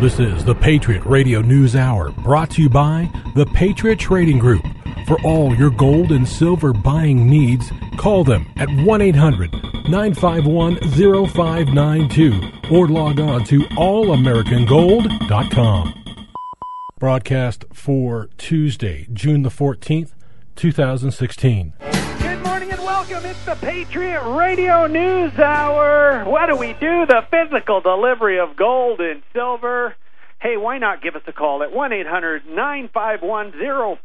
This is the Patriot Radio News Hour, brought to you by the Patriot Trading Group. For all your gold and silver buying needs, call them at 1 800 951 0592 or log on to allamericangold.com. Broadcast for Tuesday, June the 14th, 2016. Welcome. It's the Patriot Radio News Hour. What do we do? The physical delivery of gold and silver. Hey, why not give us a call at 1 800 951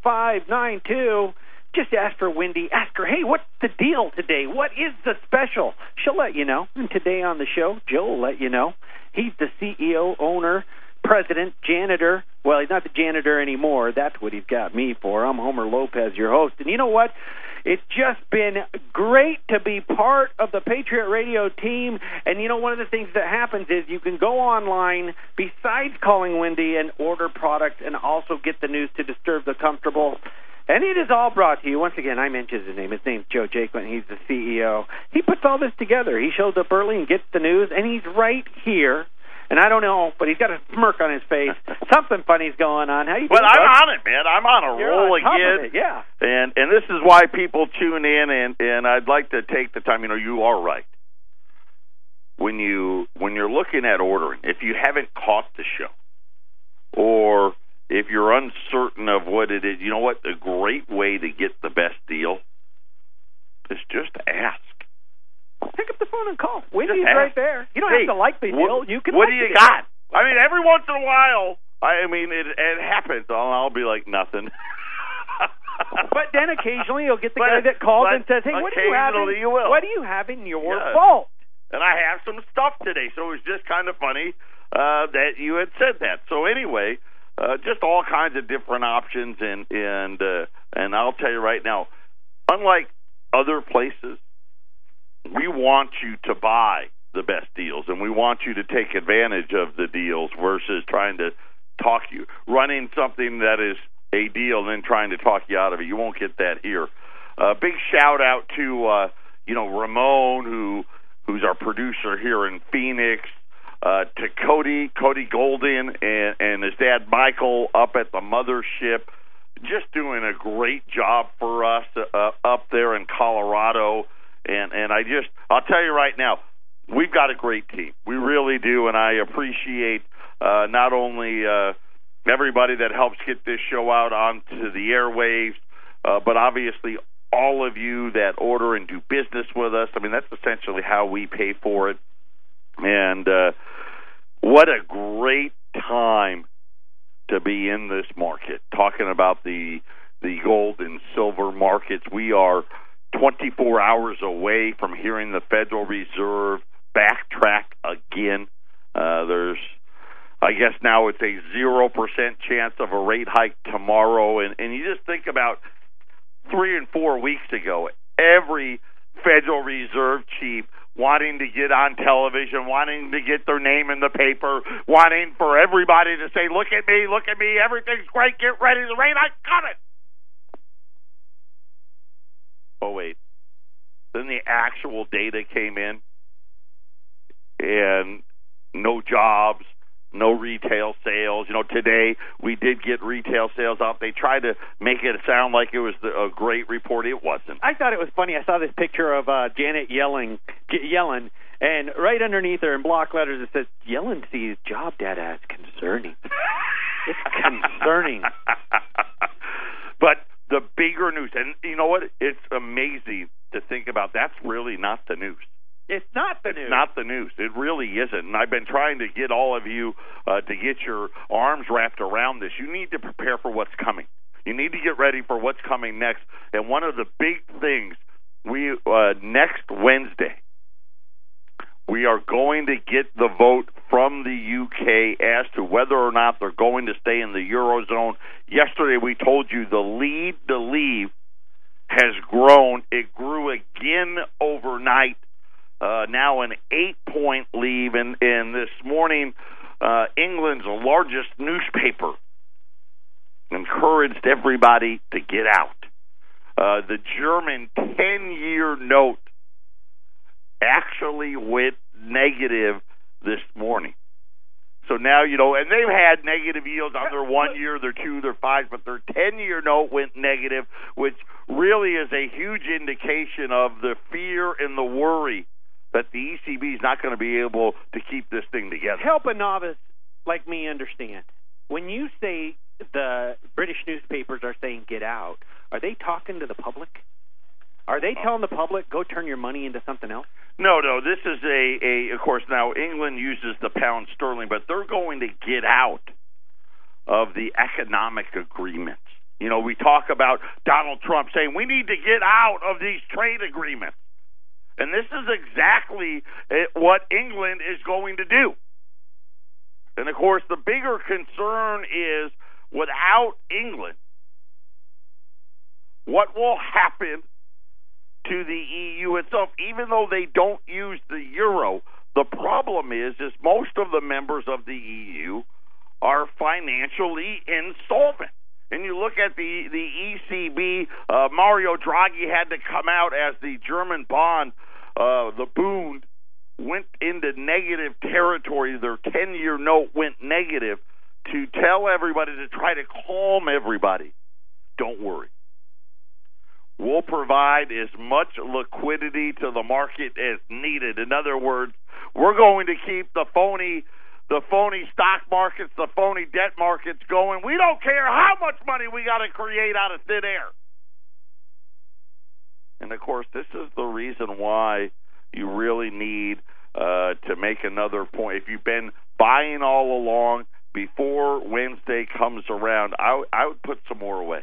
0592? Just ask for Wendy. Ask her, hey, what's the deal today? What is the special? She'll let you know. And today on the show, Joe will let you know. He's the CEO, owner, president, janitor. Well, he's not the janitor anymore. That's what he's got me for. I'm Homer Lopez, your host. And you know what? It's just been great to be part of the Patriot Radio team. And you know, one of the things that happens is you can go online besides calling Wendy and order product and also get the news to disturb the comfortable. And it is all brought to you. Once again, I mentioned his name. His name's Joe Jaquin. He's the CEO. He puts all this together. He shows up early and gets the news, and he's right here and I don't know, but he's got a smirk on his face. Something funny's going on. How you Well, doing, I'm bud? on it, man. I'm on a You're roll on again. it, yeah. And and this is why people tune in and and I'd like to take the time, you know, you are right. When you when you're looking at ordering, if you haven't caught the show or if you're uncertain of what it is, you know what? A great way to get the best deal is just ask. Pick up the phone and call. Wendy's right there. You don't Hey, have to like the deal. You can. What like do you the deal. got? I mean, every once in a while, I mean, it it happens. I'll, I'll be like nothing. But then occasionally you'll get the But- guy that calls and says, "Hey, what do you have? In, you will. What do you have in your Yeah. vault?" and I have some stuff today, so it was just kind of funny uh, that you had said that. So anyway, uh, just all kinds of different options, and and uh, and I'll tell you right now, unlike other places, we want you to buy the best deals, and we want you to take advantage of the deals versus trying to talk you running something that is a deal and then trying to talk you out of it. You won't get that here. Uh, big shout out to uh, you know Ramon who who's our producer here in Phoenix. Uh, to Cody, Cody Golden, and, and his dad Michael up at the mothership, just doing a great job for us uh, up there in Colorado. And I just, I'll tell you right now, we've got a great team. We really do, and I appreciate uh, not only uh, everybody that helps get this show out onto the airwaves, uh, but obviously all of you that order and do business with us. I mean, that's essentially how we pay for it. And uh, what a great time to be in this market. Talking about the the gold and silver markets, we are 24 hours away from hearing the Federal Reserve backtrack again. Uh, there's, I guess now it's a 0% chance of a rate hike tomorrow. And, and you just think about three and four weeks ago, every Federal Reserve chief wanting to get on television, wanting to get their name in the paper, wanting for everybody to say, look at me, look at me, everything's great, get ready, the rate I got it. 08. Then the actual data came in, and no jobs, no retail sales. You know, today we did get retail sales up. They tried to make it sound like it was the, a great report. It wasn't. I thought it was funny. I saw this picture of uh, Janet Yellen, Yellen, and right underneath her in block letters it says, "Yellen sees job data as concerning." it's concerning. but the bigger news, and you know what? It's amazing to think about. That's really not the news. It's not the news. Not the news. It really isn't. And I've been trying to get all of you uh, to get your arms wrapped around this. You need to prepare for what's coming. You need to get ready for what's coming next. And one of the big things we uh, next Wednesday we are going to get the vote from the UK as to whether or not they're going to stay in the eurozone. Yesterday we told you the lead to leave has grown. It grew again overnight. Uh, now an eight-point lead, and, and this morning, uh, England's largest newspaper encouraged everybody to get out. Uh, the German 10-year note actually went negative this morning. So now you know, and they've had negative yields on their one year, their two, their five, but their ten year note went negative, which really is a huge indication of the fear and the worry that the ECB is not going to be able to keep this thing together. Help a novice like me understand. When you say the British newspapers are saying get out, are they talking to the public? Are they telling the public go turn your money into something else? No, no. This is a, a of course now England uses the pound sterling, but they're going to get out of the economic agreements. You know, we talk about Donald Trump saying we need to get out of these trade agreements. And this is exactly eh, what England is going to do. And of course, the bigger concern is without England, what will happen to the EU itself, even though they don't use the euro. The problem is, is most of the members of the EU are financially insolvent. And you look at the the ECB, uh, Mario Draghi had to come out as the German bond, uh, the Bund, went into negative territory. Their ten year note went negative to tell everybody to try to calm everybody. Don't worry will provide as much liquidity to the market as needed. In other words, we're going to keep the phony the phony stock markets, the phony debt markets going. We don't care how much money we got to create out of thin air. And of course, this is the reason why you really need uh, to make another point. If you've been buying all along before Wednesday comes around, I, I would put some more away.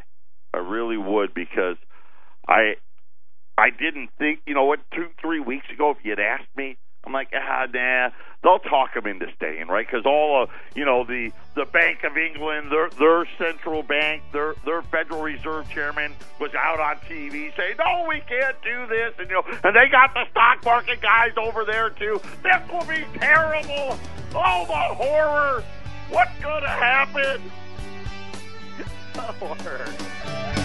I really would because I I didn't think, you know what, two, three weeks ago, if you had asked me, I'm like, ah, nah, they'll talk them into staying, right? Because all of, you know, the the Bank of England, their their central bank, their their Federal Reserve chairman was out on TV saying, no, we can't do this, and you know, and they got the stock market guys over there too. This will be terrible. Oh, the horror! What's going to happen? horror.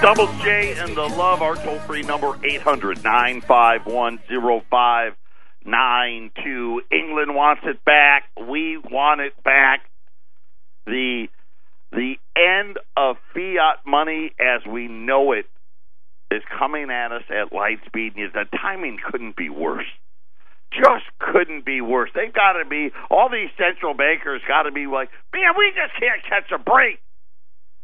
Double J and the Love, our toll free number 800 951 0592. England wants it back. We want it back. The the end of fiat money as we know it is coming at us at light speed. The timing couldn't be worse. Just couldn't be worse. They've got to be, all these central bankers got to be like, man, we just can't catch a break.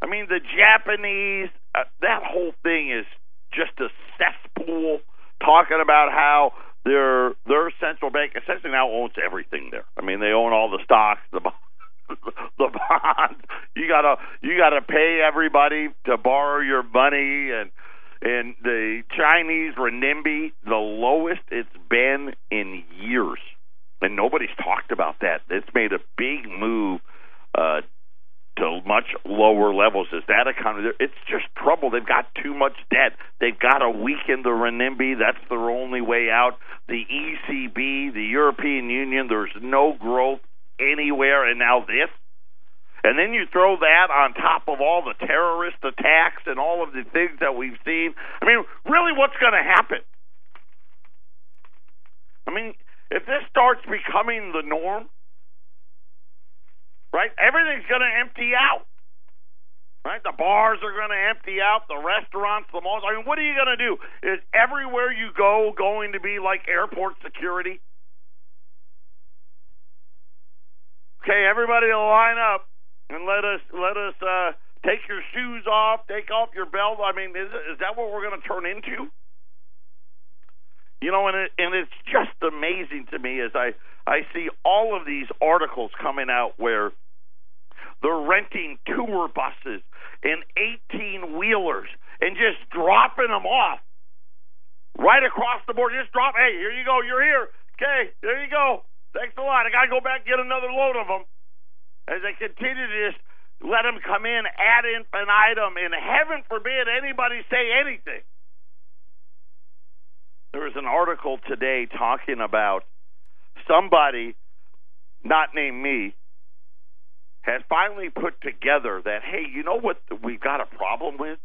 I mean, the Japanese, uh, that whole thing is just a cesspool talking about how their their central bank essentially now owns everything there. I mean, they own all the stocks, the the bonds. You gotta you gotta pay everybody to borrow your money, and and the Chinese renminbi, the lowest it's been in years, and nobody's talked about that. It's made a big move uh, to much lower levels. Is that economy? It's just trouble. They've got too much debt. They've got to weaken the renminbi. That's their only way out. The ECB, the European Union, there's no growth anywhere, and now this. And then you throw that on top of all the terrorist attacks and all of the things that we've seen. I mean, really, what's going to happen? I mean, if this starts becoming the norm, right? Everything's going to empty out. Right? The bars are going to empty out, the restaurants, the malls. I mean, what are you going to do? Is everywhere you go going to be like airport security? Okay, everybody line up and let us let us uh, take your shoes off, take off your belt. I mean, is is that what we're going to turn into? You know, and it, and it's just amazing to me as I I see all of these articles coming out where they're renting tour buses and 18 wheelers and just dropping them off right across the board. Just drop, hey, here you go, you're here. Okay, there you go. Thanks a lot. I got to go back and get another load of them. As they continue to just let them come in ad infinitum, and heaven forbid anybody say anything. There was an article today talking about somebody, not named me, has finally put together that hey, you know what we've got a problem with?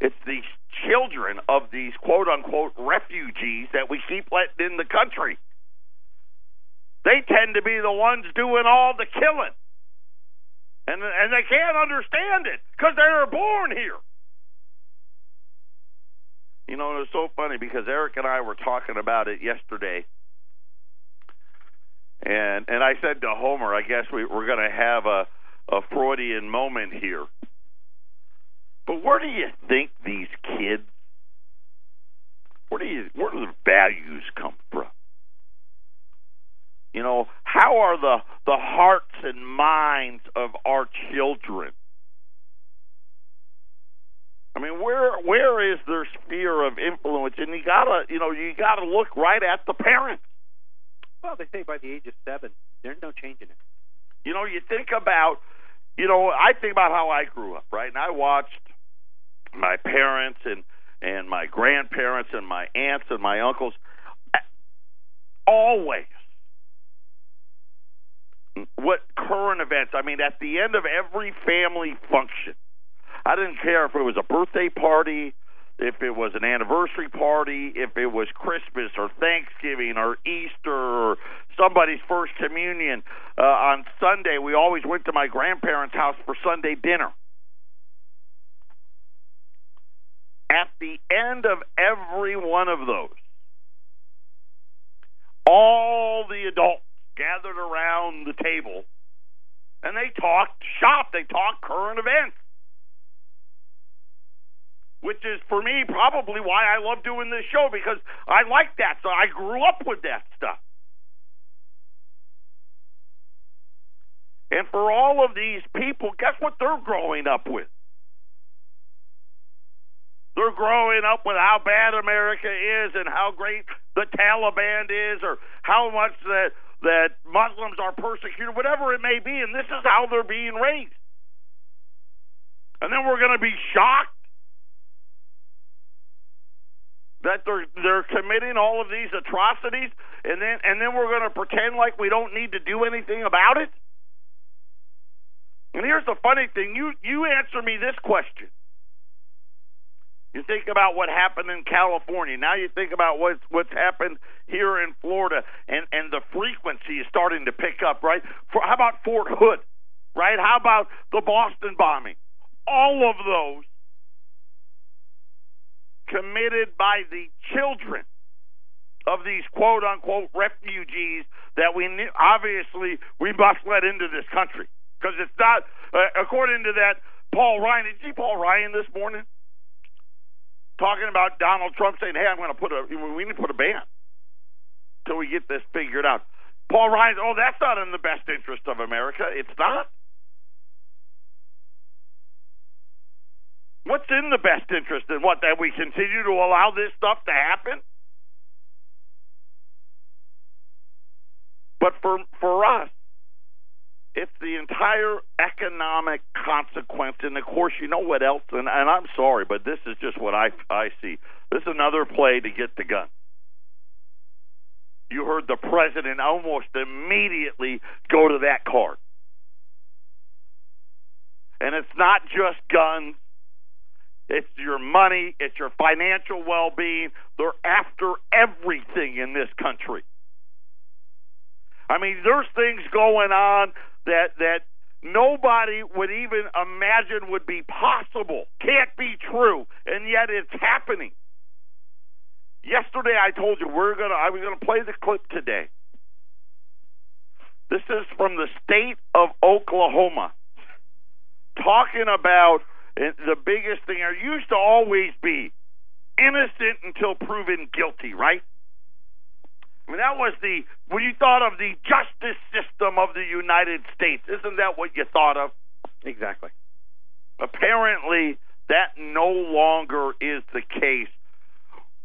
It's these children of these quote unquote refugees that we keep letting in the country. They tend to be the ones doing all the killing. And, and they can't understand it because they were born here. You know, it was so funny because Eric and I were talking about it yesterday. And and I said to Homer, I guess we, we're going to have a, a Freudian moment here. But where do you think these kids, where do you, where do the values come from? You know, how are the the hearts and minds of our children? I mean, where where is their sphere of influence? And you gotta, you know, you gotta look right at the parents. Well, they say by the age of seven, there's no changing it. You know, you think about, you know, I think about how I grew up, right? And I watched my parents and and my grandparents and my aunts and my uncles always what current events. I mean, at the end of every family function, I didn't care if it was a birthday party, if it was an anniversary party, if it was Christmas or Thanksgiving or Easter or somebody's first communion uh, on Sunday. We always went to my grandparents' house for Sunday dinner. At the end of every one of those, all the adults gathered around the table and they talked shop, they talked current events. Which is for me probably why I love doing this show because I like that. So I grew up with that stuff. And for all of these people, guess what they're growing up with? They're growing up with how bad America is and how great the Taliban is or how much that that Muslims are persecuted, whatever it may be, and this is how they're being raised. And then we're going to be shocked that they're they're committing all of these atrocities, and then and then we're going to pretend like we don't need to do anything about it. And here's the funny thing: you you answer me this question. You think about what happened in California. Now you think about what's what's happened here in Florida, and and the frequency is starting to pick up. Right? For, how about Fort Hood? Right? How about the Boston bombing? All of those committed by the children of these quote unquote refugees that we obviously we must let into this country because it's not uh, according to that Paul Ryan. Did you see Paul Ryan this morning? talking about Donald Trump saying, "Hey, I'm going to put a we need to put a ban until we get this figured out." Paul Ryan, oh, that's not in the best interest of America. It's not. What's in the best interest in what that we continue to allow this stuff to happen? But for for us, it's the entire economic consequence, and of course, you know what else? And, and I'm sorry, but this is just what I I see. This is another play to get the gun. You heard the president almost immediately go to that card, and it's not just guns. It's your money. It's your financial well-being. They're after everything in this country. I mean, there's things going on that that nobody would even imagine would be possible. Can't be true, and yet it's happening. Yesterday I told you we're gonna I was gonna play the clip today. This is from the state of Oklahoma. Talking about the biggest thing there used to always be innocent until proven guilty, right? I mean, that was the when you thought of the justice system of the United States. Isn't that what you thought of? Exactly. Apparently, that no longer is the case.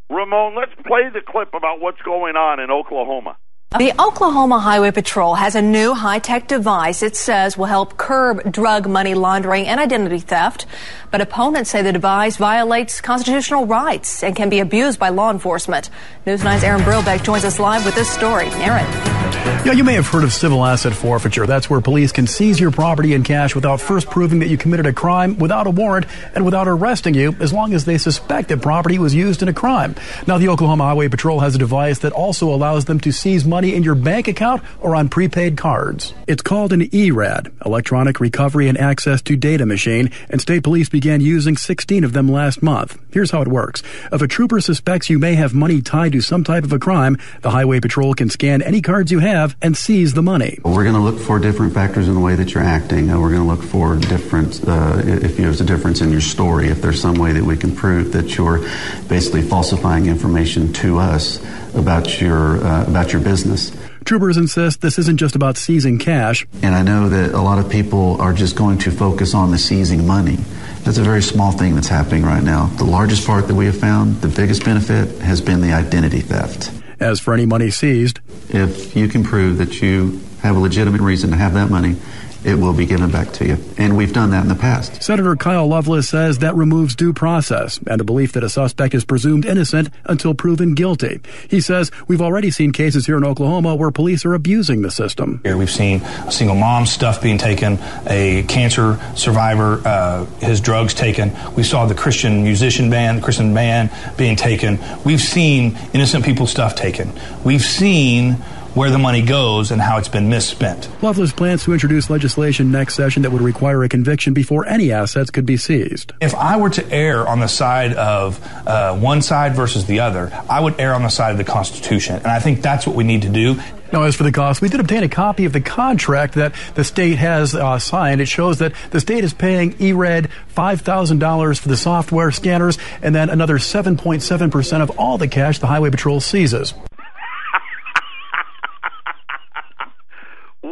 Ramon, let's play the clip about what's going on in Oklahoma. The Oklahoma Highway Patrol has a new high tech device it says will help curb drug money laundering and identity theft. But opponents say the device violates constitutional rights and can be abused by law enforcement. News 9's Aaron Brilbeck joins us live with this story. Aaron. Yeah, you may have heard of civil asset forfeiture. That's where police can seize your property and cash without first proving that you committed a crime, without a warrant, and without arresting you, as long as they suspect that property was used in a crime. Now, the Oklahoma Highway Patrol has a device that also allows them to seize money in your bank account or on prepaid cards. It's called an ERAD, Electronic Recovery and Access to Data Machine, and state police began using 16 of them last month. Here's how it works. If a trooper suspects you may have money tied to some type of a crime, the Highway Patrol can scan any cards you have and seize the money. We're going to look for different factors in the way that you're acting. Uh, we're going to look for different, uh, if there's a difference in your story, if there's some way that we can prove that you're basically falsifying information to us about your uh, about your business. Troopers insist this isn't just about seizing cash. And I know that a lot of people are just going to focus on the seizing money. That's a very small thing that's happening right now. The largest part that we have found, the biggest benefit, has been the identity theft. As for any money seized, if you can prove that you have a legitimate reason to have that money, it will be given back to you. And we've done that in the past. Senator Kyle Loveless says that removes due process and a belief that a suspect is presumed innocent until proven guilty. He says we've already seen cases here in Oklahoma where police are abusing the system. Here we've seen a single mom stuff being taken, a cancer survivor, uh, his drugs taken. We saw the Christian musician band, Christian band being taken. We've seen innocent people stuff taken. We've seen where the money goes and how it's been misspent. Loveless plans to introduce legislation next session that would require a conviction before any assets could be seized. If I were to err on the side of uh, one side versus the other, I would err on the side of the Constitution. And I think that's what we need to do. Now, as for the cost, we did obtain a copy of the contract that the state has uh, signed. It shows that the state is paying ERAD $5,000 for the software scanners and then another 7.7% of all the cash the Highway Patrol seizes.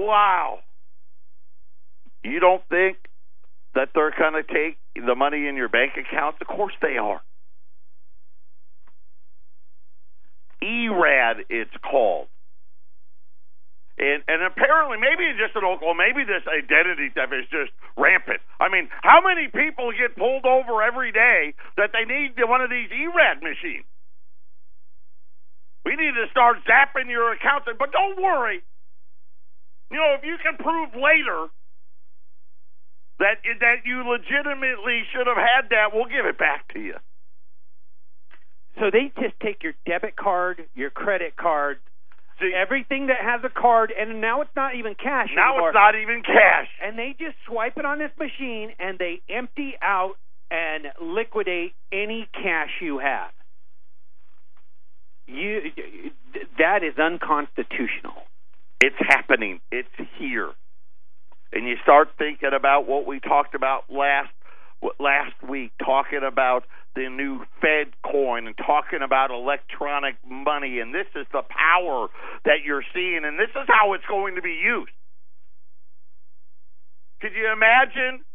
Wow. You don't think that they're going to take the money in your bank accounts? Of course they are. ERAD, it's called. And, and apparently, maybe it's just in Oklahoma, maybe this identity theft is just rampant. I mean, how many people get pulled over every day that they need one of these ERAD machines? We need to start zapping your accounts. But don't worry, you know, if you can prove later that that you legitimately should have had that, we'll give it back to you. So they just take your debit card, your credit card, See, everything that has a card, and now it's not even cash. Now anymore. it's not even cash. And they just swipe it on this machine, and they empty out and liquidate any cash you have. You that is unconstitutional. It's happening. It's here. And you start thinking about what we talked about last last week, talking about the new Fed coin and talking about electronic money, and this is the power that you're seeing, and this is how it's going to be used. Could you imagine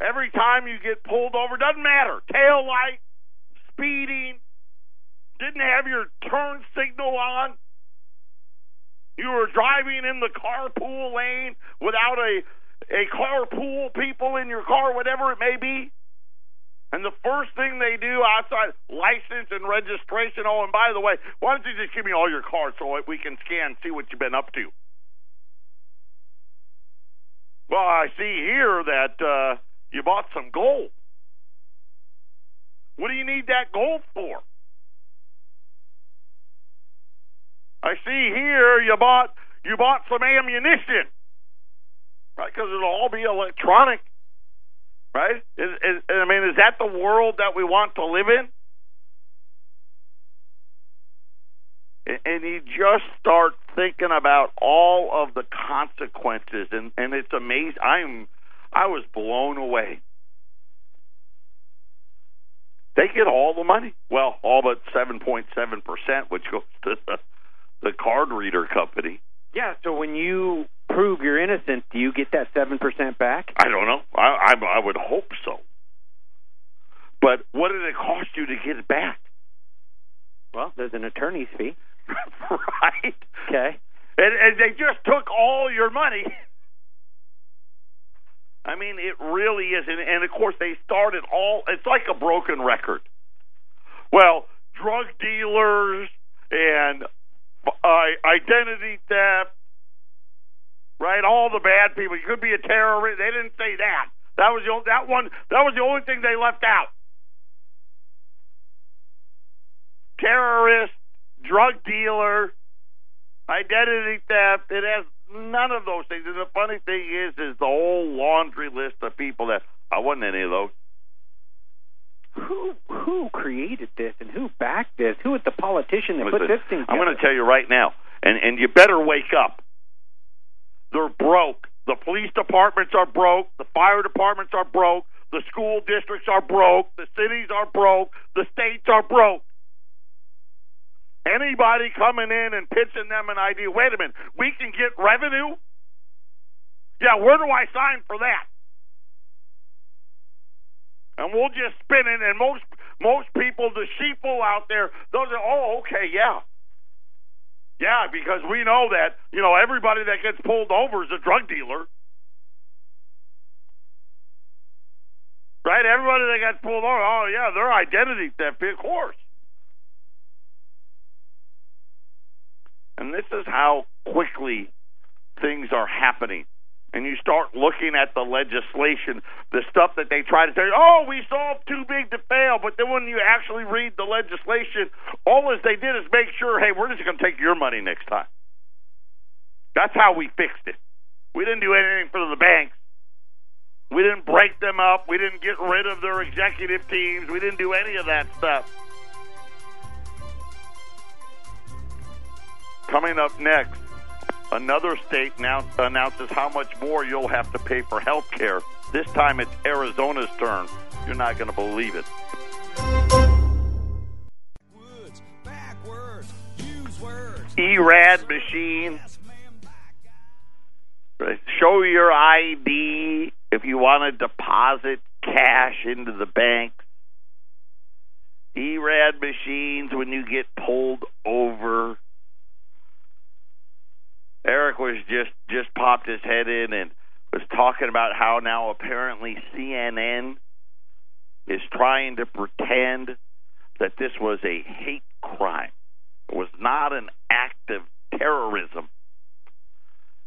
every time you get pulled over, doesn't matter, tail light, speeding, didn't have your turn signal on, you were driving in the carpool lane without a a carpool people in your car, whatever it may be. And the first thing they do outside license and registration. Oh, and by the way, why don't you just give me all your cards so we can scan and see what you've been up to? Well, I see here that uh, you bought some gold. What do you need that gold for? I see here you bought you bought some ammunition, right? Because it'll all be electronic, right? Is, is, I mean, is that the world that we want to live in? And you just start thinking about all of the consequences, and and it's amazing. I'm I was blown away. They get all the money. Well, all but seven point seven percent, which goes to the the card reader company. Yeah, so when you prove you're innocent, do you get that 7% back? I don't know. I, I, I would hope so. But what did it cost you to get it back? Well, there's an attorney's fee. right. Okay. And, and they just took all your money. I mean, it really is. And, and of course, they started all, it's like a broken record. Well, drug dealers and uh, identity theft right? All the bad people. You could be a terrorist. They didn't say that. That was the only, that one. That was the only thing they left out. Terrorist, drug dealer, identity theft. It has none of those things. And the funny thing is, is the whole laundry list of people that I wasn't any of those. Who who created this and who backed this? Who is the politician that Listen, put this thing together? I'm going to tell you right now, and and you better wake up. They're broke. The police departments are broke. The fire departments are broke. The school districts are broke. The cities are broke. The states are broke. Anybody coming in and pitching them an idea, wait a minute, we can get revenue? Yeah, where do I sign for that? And we'll just spin it, and most most people, the sheeple out there, those are, oh, okay, yeah. Yeah, because we know that, you know, everybody that gets pulled over is a drug dealer. Right? Everybody that gets pulled over, oh, yeah, their identity theft, of course. And this is how quickly things are happening. And you start looking at the legislation, the stuff that they try to say, oh, we saw too big to fail. But then when you actually read the legislation, all as they did is make sure, hey, we're just going to take your money next time. That's how we fixed it. We didn't do anything for the banks. We didn't break them up. We didn't get rid of their executive teams. We didn't do any of that stuff. Coming up next, another state now announces how much more you'll have to pay for health care. This time it's Arizona's turn. You're not going to believe it. ERAD machine. Show your ID if you want to deposit cash into the bank. ERAD machines when you get pulled over. Eric was just just popped his head in and was talking about how now apparently CNN is trying to pretend that this was a hate crime. It was not an act of terrorism.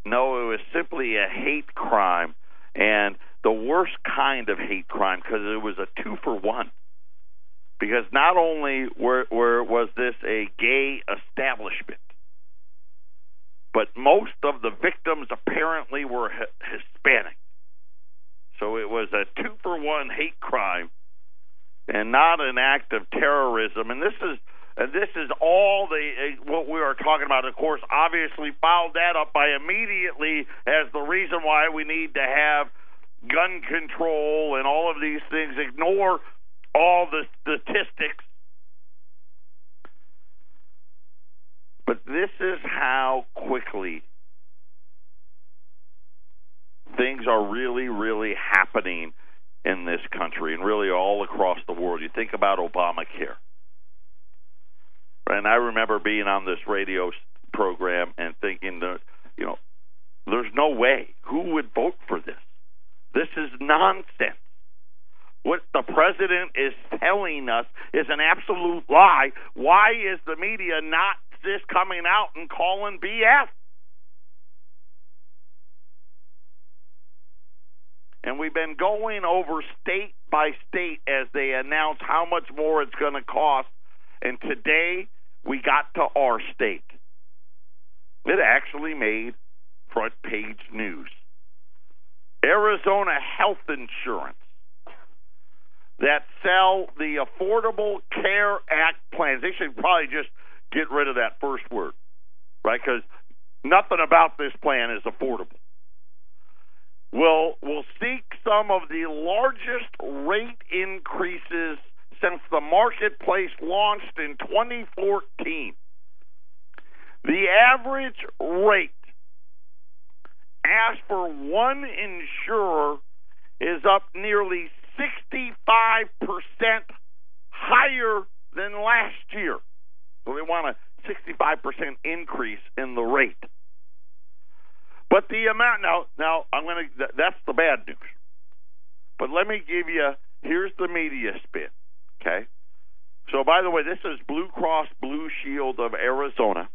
No, it was simply a hate crime, and the worst kind of hate crime because it was a two for one. Because not only were, were was this a gay establishment, but most of the victims apparently were Hispanic. So it was a two for one hate crime and not an act of terrorism. And this is and this is all the uh, what we are talking about. Of course, obviously fouled that up by immediately as the reason why we need to have gun control and all of these things. Ignore all the statistics. But this is how quickly things are really, really happening in this country and really all across the world. You think about Obamacare. And I remember being on this radio program and thinking that, you know, there's no way. Who would vote for this? This is nonsense. What the president is telling us is an absolute lie. Why is the media not just coming out and calling BS? And we've been going over state by state as they announce how much more it's going to cost. And today we got to our state. It actually made front page news. Arizona Health Insurance that sell the Affordable Care Act plans. They should probably just get rid of that first word, right? Because nothing about this plan is affordable. Will will seek some of the largest rate increases since the marketplace launched in 2014. The average rate asked for one insurer is up nearly 65% higher than last year. So they want a 65% increase in the rate. But the amount now, now I'm going to. That's the bad news. But let me give you. Here's the media spin. Okay. So by the way, this is Blue Cross Blue Shield of Arizona,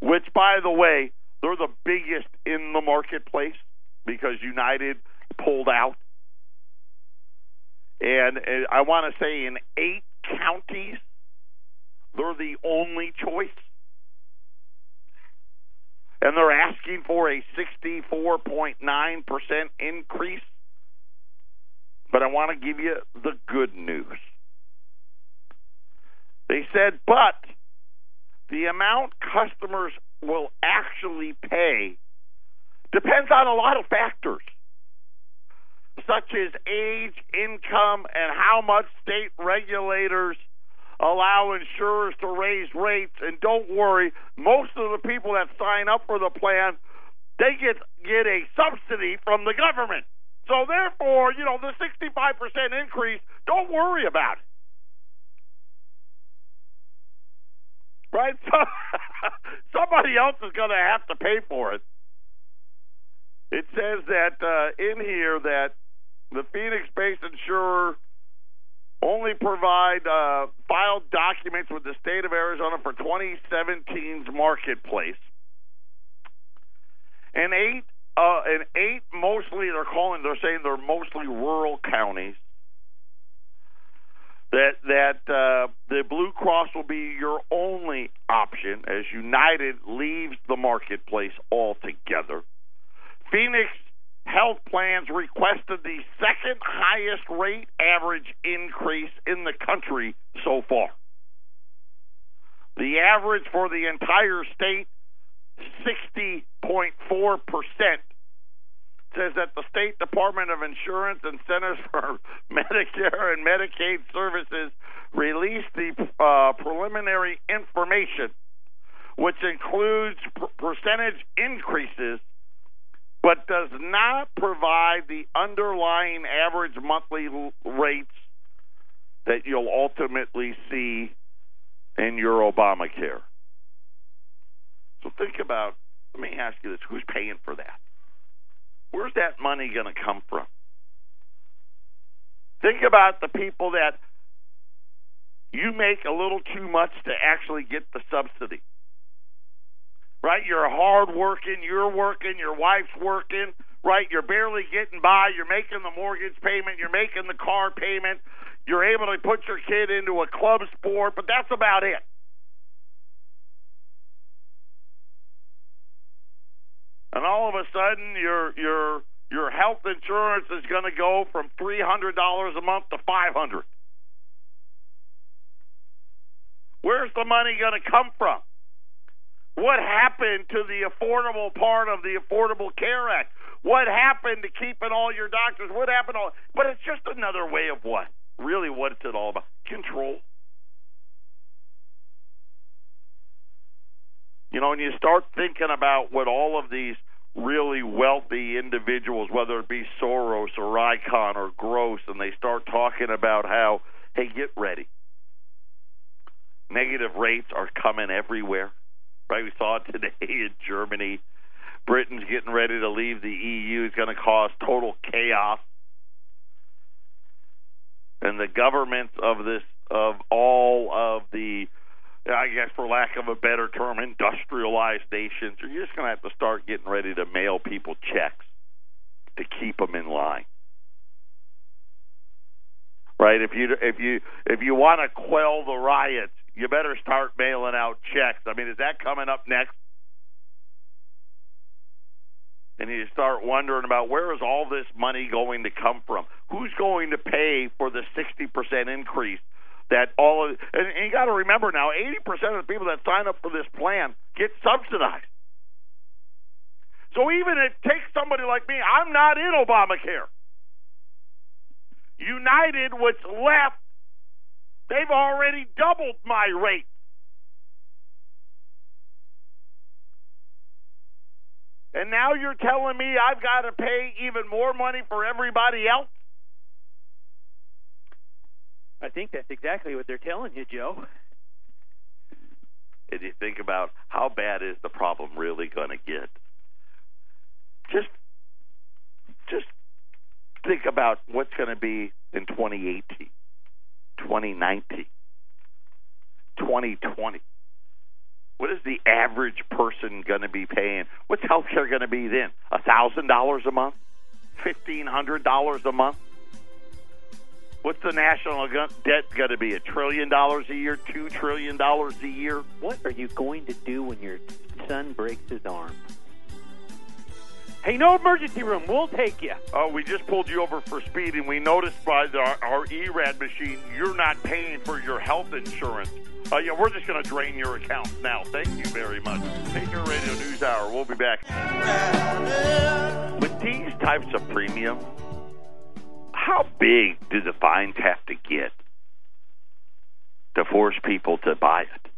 which by the way, They're the biggest in the marketplace because United pulled out. And, I want to say in eight counties, they're the only choice. And they're asking for a 64.9% increase. But I want to give you the good news. They said, but the amount customers will actually pay depends on a lot of factors, such as age, income, and how much state regulators allow insurers to raise rates. And don't worry, most of the people that sign up for the plan, they get get a subsidy from the government. So therefore, you know, the 65% increase, don't worry about it. Right? So, somebody else is going to have to pay for it. It says that uh, in here that the Phoenix-based insurer only provide uh, filed documents with the state of Arizona for 2017's marketplace. And eight, uh, and eight mostly they're calling, they're saying they're mostly rural counties. That that uh, the Blue Cross will be your only option as United leaves the marketplace altogether. Phoenix health plans requested the second highest rate average increase in the country so far. The average for the entire state, 60.4%, says that the State Department of Insurance and Centers for Medicare and Medicaid Services released the uh, preliminary information, which includes p- percentage increases but does not provide the underlying average monthly rates that you'll ultimately see in your Obamacare. So think about, let me ask you this who's paying for that? Where's that money going to come from? Think about the people that you make a little too much to actually get the subsidy right? You're hard working, you're working, your wife's working, right? You're barely getting by, you're making the mortgage payment, you're making the car payment, you're able to put your kid into a club sport, but that's about it. And all of a sudden your your your health insurance is going to go from $300 a month to 500. Where's the money going to come from? What happened to the affordable part of the Affordable Care Act? What happened to keeping all your doctors? What happened? All, but it's just another way of what? Really, what's it all about? Control. You know, when you start thinking about what all of these really wealthy individuals, whether it be Soros or Icahn or Gross, and they start talking about how, hey, get ready. Negative rates are coming everywhere right? We saw it today in Germany. Britain's getting ready to leave the EU. It's going to cause total chaos. And the governments of this, of all of the, I guess for lack of a better term, industrialized nations, are just going to have to start getting ready to mail people checks to keep them in line. Right? If you if you if you want to quell the riots, you better start mailing out checks. I mean, is that coming up next? And you start wondering about where is all this money going to come from? Who's going to pay for the 60% increase that all of, and, you got to remember now 80% of the people that sign up for this plan get subsidized. So even if it takes somebody like me, I'm not in Obamacare. United, what's left They've already doubled my rate. And now you're telling me I've got to pay even more money for everybody else? I think that's exactly what they're telling you, Joe. And you think about how bad is the problem really going to get? Just, just think about what's going to be in 2018. 2019, 2020. What is the average person going to be paying? What's health care going to be then? A thousand dollars a month? Fifteen hundred dollars a month? What's the national debt going to be? A trillion dollars a year? Two trillion dollars a year? What are you going to do when your son breaks his arm? Hey, no emergency room. We'll take you. Oh, we just pulled you over for speeding. We noticed by the, our ERAD machine you're not paying for your health insurance. Uh, yeah, we're just going to drain your account now. Thank you very much. Patriot Radio News Hour. We'll be back. With these types of premiums, how big do the fines have to get to force people to buy it?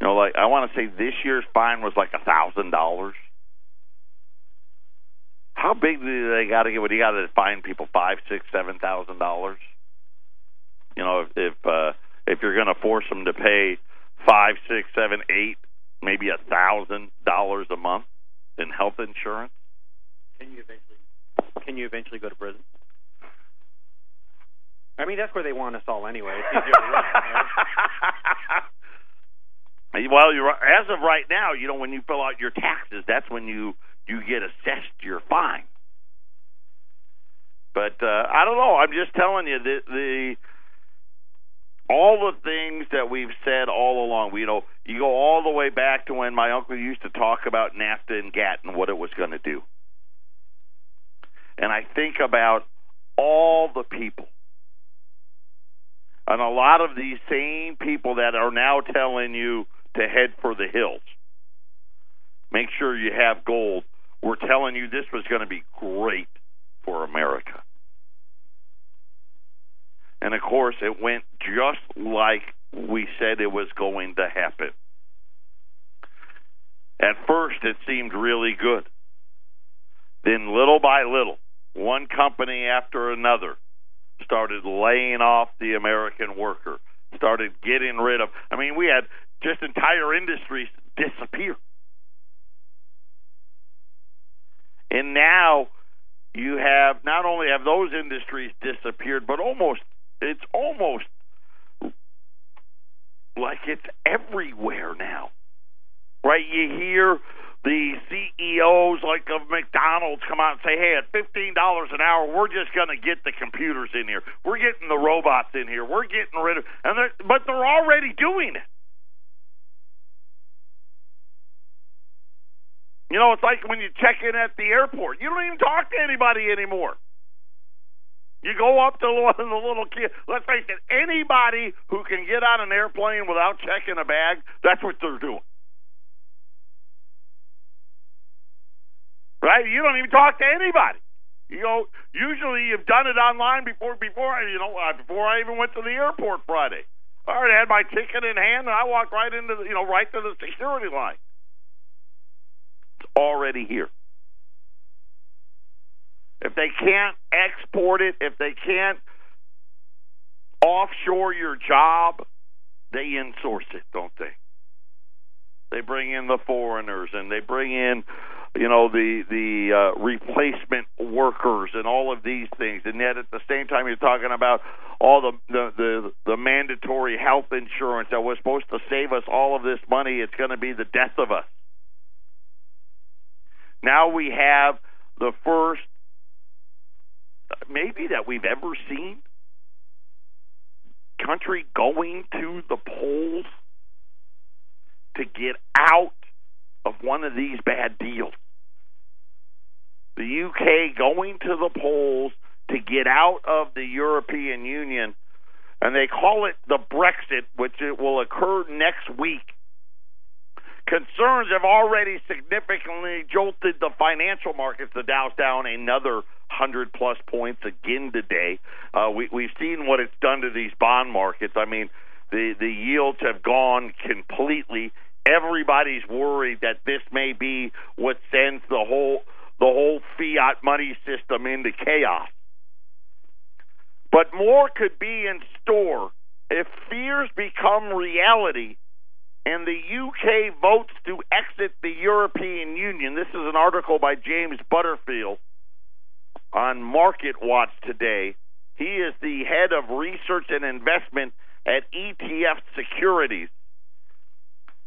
You know, like I want to say this year's fine was like a thousand dollars. How big do they got to get? What do you got to fine people five, six, seven thousand dollars? You know, if if, uh, if you're going to force them to pay five, six, seven, eight, maybe a thousand dollars a month in health insurance, can you eventually can you eventually go to prison? I mean, that's where they want us all anyway. well, you're as of right now, you know, when you fill out your taxes, that's when you you get assessed your fine. But uh, I don't know. I'm just telling you the the all the things that we've said all along. You know, you go all the way back to when my uncle used to talk about NAFTA and GATT and what it was going to do. And I think about all the people and a lot of these same people that are now telling you to head for the hills. Make sure you have gold. We're telling you this was going to be great for America. And of course, it went just like we said it was going to happen. At first, it seemed really good. Then, little by little, one company after another started laying off the American worker, started getting rid of. I mean, we had just entire industries disappear. And now you have not only have those industries disappeared, but almost it's almost like it's everywhere now. Right? You hear the CEOs like of McDonald's come out and say, "Hey, at fifteen dollars an hour, we're just going to get the computers in here. We're getting the robots in here. We're getting rid of." And they're, but they're already doing it. You know, it's like when you check in at the airport. You don't even talk to anybody anymore. You go up to one of the little kids. Let's face it, anybody who can get on an airplane without checking a bag, that's what they're doing. right? You don't even talk to anybody. You know, usually you've done it online before before you know uh, before I even went to the airport Friday. I already had my ticket in hand, and I walked right into the, you know right to the security line. Already here. If they can't export it, if they can't offshore your job, they insource it, don't they? They bring in the foreigners and they bring in you know the the uh, replacement workers and all of these things, and yet at the same time you're talking about all the, the the the mandatory health insurance that was supposed to save us all of this money. It's going to be the death of us. Now we have the first, maybe that we've ever seen, country going to the polls to get out of one of these bad deals. The UK going to the polls to get out of the European Union, and they call it the Brexit, which it will occur next week. Concerns have already significantly jolted the financial markets. The Dow's down another hundred plus points again today. Uh, we, we've seen what it's done to these bond markets. I mean, the the yields have gone completely everybody's worried that this may be what sends the whole the whole fiat money system into chaos. But more could be in store if fears become reality and the UK votes to exit the European Union. This is an article by James Butterfield on Market Watch today. He is the head of research and investment at ETF Securities.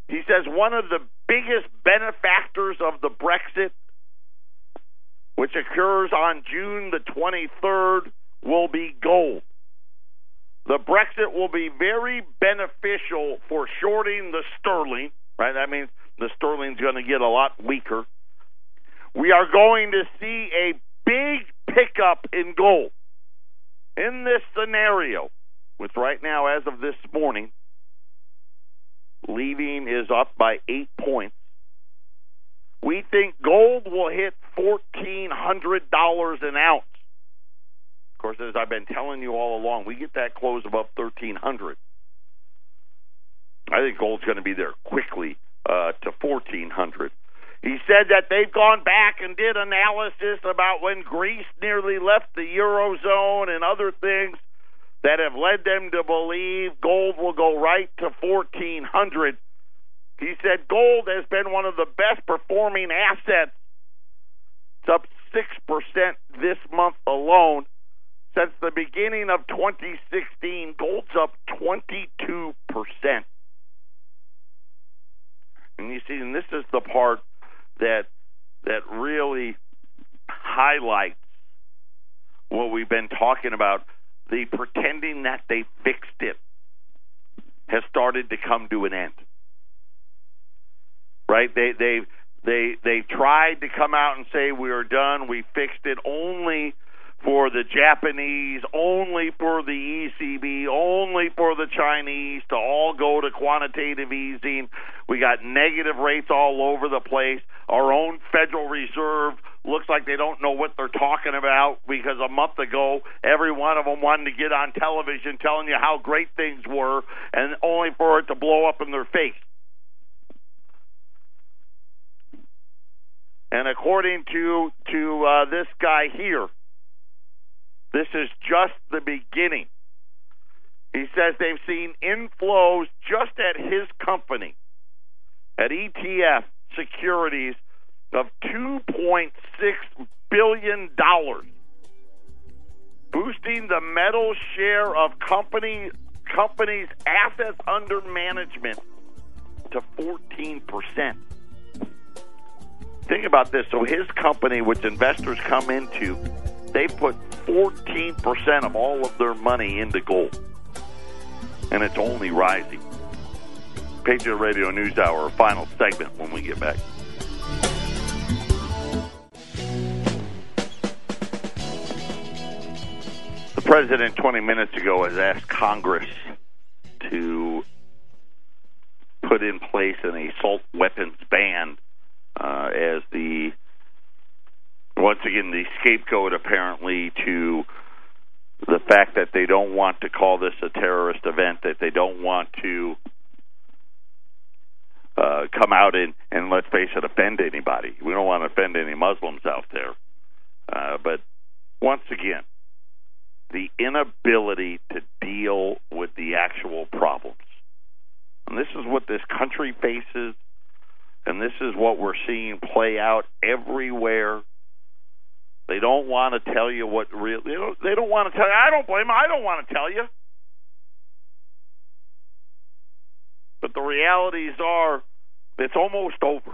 He says one of the biggest benefactors of the Brexit, which occurs on June the 23rd, will be gold. The Brexit will be very beneficial for shorting the sterling, right? That means the sterling's going to get a lot weaker. We are going to see a big pickup in gold. In this scenario, with right now, as of this morning, leaving is up by eight points. We think gold will hit $1,400 an ounce. Course, as I've been telling you all along, we get that close above 1300 I think gold's going to be there quickly uh, to 1400 he said that they've gone back and did analysis about when Greece nearly left the Eurozone and other things that have led them to believe gold will go right to 1400. He said gold has been one of the best performing assets. It's up 6% this month alone. Since the beginning of 2016, gold's up 22%. And you see, and this is the part that that really highlights what we've been talking about. The pretending that they fixed it has started to come to an end. Right? They they they they tried to come out and say we are done, we fixed it only for the Japanese, only for the ECB, only for the Chinese to all go to quantitative easing. We got negative rates all over the place. Our own Federal Reserve looks like they don't know what they're talking about because a month ago every one of them wanted to get on television telling you how great things were and only for it to blow up in their face. And according to to uh, this guy here, this is just the beginning. He says they've seen inflows just at his company, at ETF Securities, of $2.6 billion, boosting the metal share of company companies' assets under management to 14%. Think about this. So his company, which investors come into, they put 14% of all of their money into gold. And it's only rising. Patriot Radio News Hour, final segment when we get back. The president 20 minutes ago has asked Congress to put in place an assault weapons ban uh, as the once again the scapegoat apparently to the fact that they don't want to call this a terrorist event, that they don't want to uh, come out and, and let's face it, offend anybody. We don't want to offend any Muslims out there. Uh, but once again, the inability to deal with the actual problems. And this is what this country faces, and this is what we're seeing play out everywhere they don't want to tell you what real. They don't, they don't want to tell you. I don't blame them. I don't want to tell you. But the realities are, it's almost over.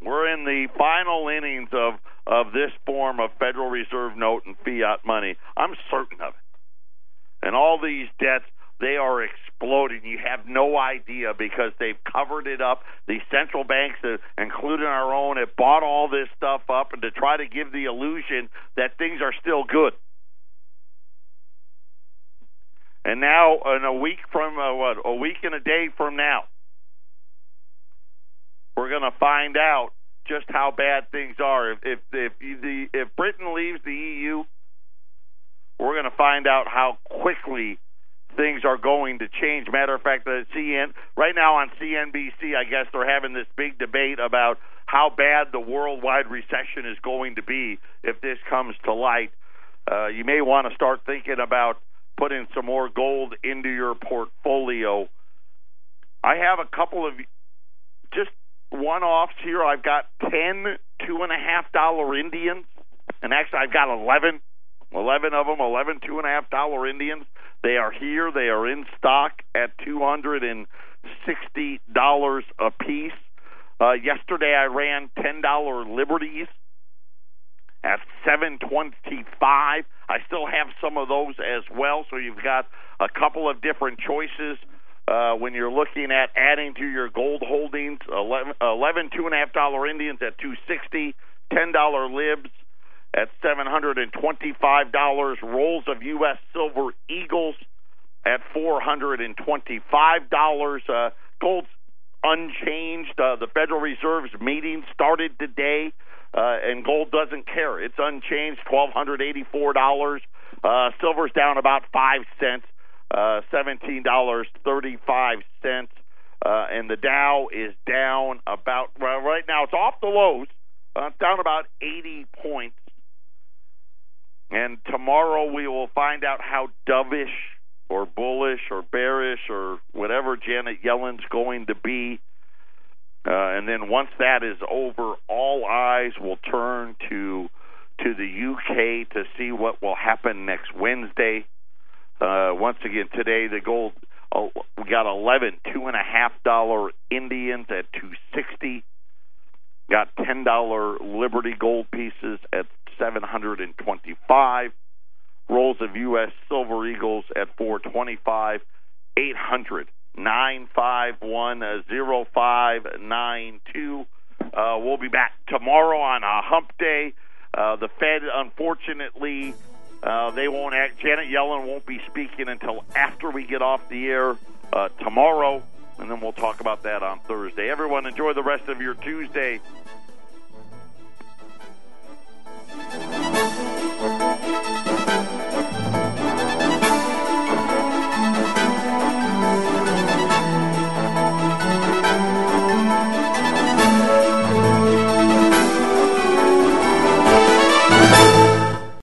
We're in the final innings of of this form of Federal Reserve note and fiat money. I'm certain of it. And all these debts they are exploding. You have no idea because they've covered it up. The central banks, uh, including our own, have bought all this stuff up and to try to give the illusion that things are still good. And now, in a week from uh, what, a week and a day from now, we're going to find out just how bad things are. If if if, the, if Britain leaves the EU, we're going to find out how quickly things are going to change. Matter of fact, the CN right now on CNBC, I guess they're having this big debate about how bad the worldwide recession is going to be if this comes to light. Uh, you may want to start thinking about putting some more gold into your portfolio. I have a couple of just one offs here. I've got ten two and a half dollar Indians, and actually I've got eleven 11 of them, 11 two and a half dollar Indians. They are here. They are in stock at $260 a piece. Uh, yesterday, I ran ten dollar liberties at seven twenty five. I still have some of those as well. So you've got a couple of different choices uh, when you're looking at adding to your gold holdings. 11, 11 two and a half dollar Indians at 260 $10 libs at seven hundred and twenty five dollars. Rolls of U.S. silver eagles at four hundred and twenty five dollars. Uh, gold's unchanged. Uh, the Federal Reserve's meeting started today uh, and gold doesn't care. It's unchanged, twelve hundred eighty-four dollars. Uh, silver's down about five cents, uh, seventeen dollars thirty-five cents, uh, and the Dow is down about well, right now. It's off the lows, uh, down about eighty points. And tomorrow we will find out how dovish or bullish or bearish or whatever Janet Yellen's going to be uh, and then once that is over, all eyes will turn to to the UK to see what will happen next Wednesday. Uh, once again, today the gold oh, we got eleven two and a half dollar Indians at two sixty. Got ten dollar Liberty gold pieces at seven hundred and twenty five. Rolls of U.S. Silver Eagles at four twenty five. Eight hundred nine five one zero five nine two. Uh, we'll be back tomorrow on a hump day. Uh, the Fed, unfortunately, uh, they won't act. Janet Yellen won't be speaking until after we get off the air uh, tomorrow, and then we'll talk about that on Thursday. Everyone, enjoy the rest of your Tuesday. Música